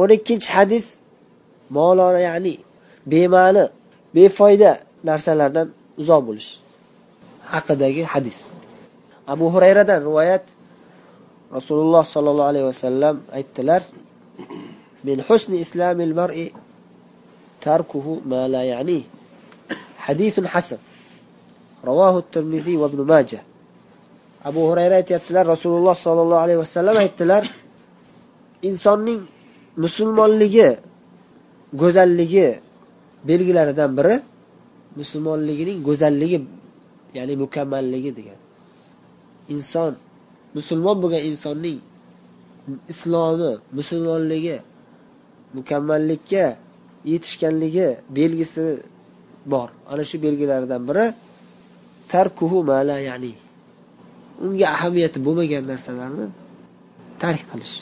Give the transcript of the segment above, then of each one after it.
o'n ikkinchi hadis molona ya'ni bema'ni befoyda narsalardan uzoq bo'lish haqidagi hadis. Abu hurayradan rivoyat rasululloh sollallohu alayhi vasallam aytdilar min husni islamil mar'i tarkuhu ma la ya'ni. Hadisun hasan. Ravohu termiziy va ibn majah. Abu hurayra aytyaptilar rasululloh sollallohu alayhi vasallam aytdilar insonning musulmonligi go'zalligi belgilaridan biri musulmonligining go'zalligi ya'ni mukammalligi degan. Inson musulmon bo'lgan insonning islomi musulmonligi mukammallikka yetishganligi belgisi bor. Ana shu belgilaridan biri tarkuhu mala ya'ni. Unga ahamiyati bo'lmagan narsalarni tark qilish.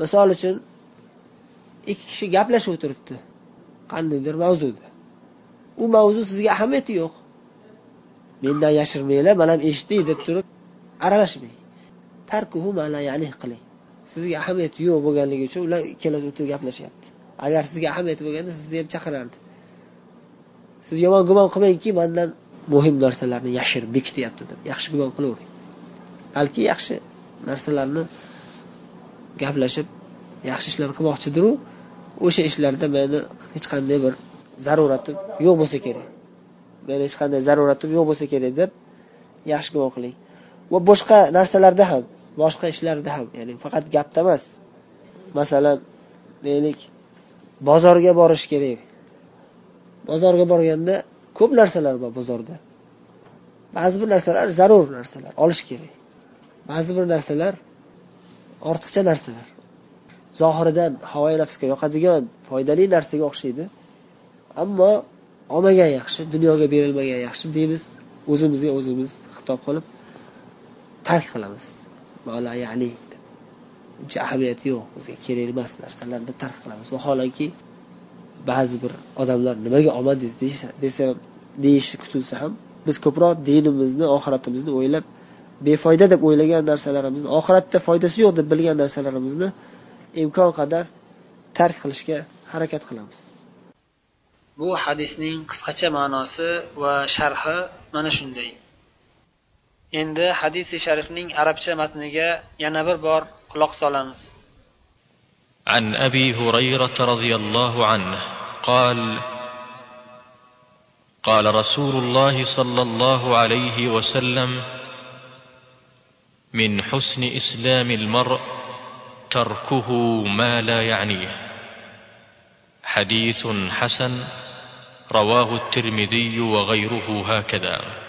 Misol uchun ikki kishi gaplashib o'tiribdi. Qandaydir mavzuda. U mavzu sizga ahamiyati yo'q. Mendan yashirmanglar man ham eshitdik deb turib aralashmang. Tarkuhu ya'ni qiling. Sizga ahamiyati yo'q bo'lganligi uchun ular ikkalasi o'tirib gaplashyapti. Agar sizga ahamiyati bo'lganda sizni ham chaqirardi. Siz yomon gumon qilmangki mandan muhim narsalarni yashirib bekityapti deb. Yaxshi gumon qilavering balki yaxshi narsalarni gaplashib yaxshi ishlar qilmoqchidiru. O'sha ishlarda meni hech qanday bir zaruratim yo'q bo'lsa kerak. Meni hech qanday zaruratim yo'q bo'lsa kerak deb yaxshi gumon qiling. Va boshqa narsalarda ham boshqa ishlarda ham ya'ni faqat gapda emas. Masalan deylik bozorga borish kerak. Bozorga borganda ko'p narsalar bor bozorda. Ba'zi bir narsalar zarur narsalar olish kerak. Ba'zi bir narsalar ortiqcha narsalar. Zohirida havoyi nafsga yoqadigan foydali narsaga o'xshaydi. Ammo olmagan yaxshi dunyoga berilmagan yaxshi deymiz. O'zimizga o'zimiz xitob qilib tark qilamiz. Ya'ni uncha ahamiyati yo'q bizga kerak emas narsalarni tark qilamiz. Vaholanki ba'zi bir odamlar nimaga olmadingiz desa deyishi kutilsa ham biz ko'proq dinimizni oxiratimizni o'ylab befoyda deb o'ylagan narsalarimizni oxiratda foydasi yo'q deb bilgan narsalarimizni imkon qadar tark qilishga harakat qilamiz bu hadisning qisqacha ma'nosi va sharhi mana shunday endi hadisi sharifning arabcha matniga yana bir bor quloq solamiz عن ابي هريره رضي الله عنه قال قال رسول الله صلى الله عليه وسلم من حسن اسلام المرء تركه ما لا يعنيه. حديث حسن رواه الترمذي وغيره هكذا.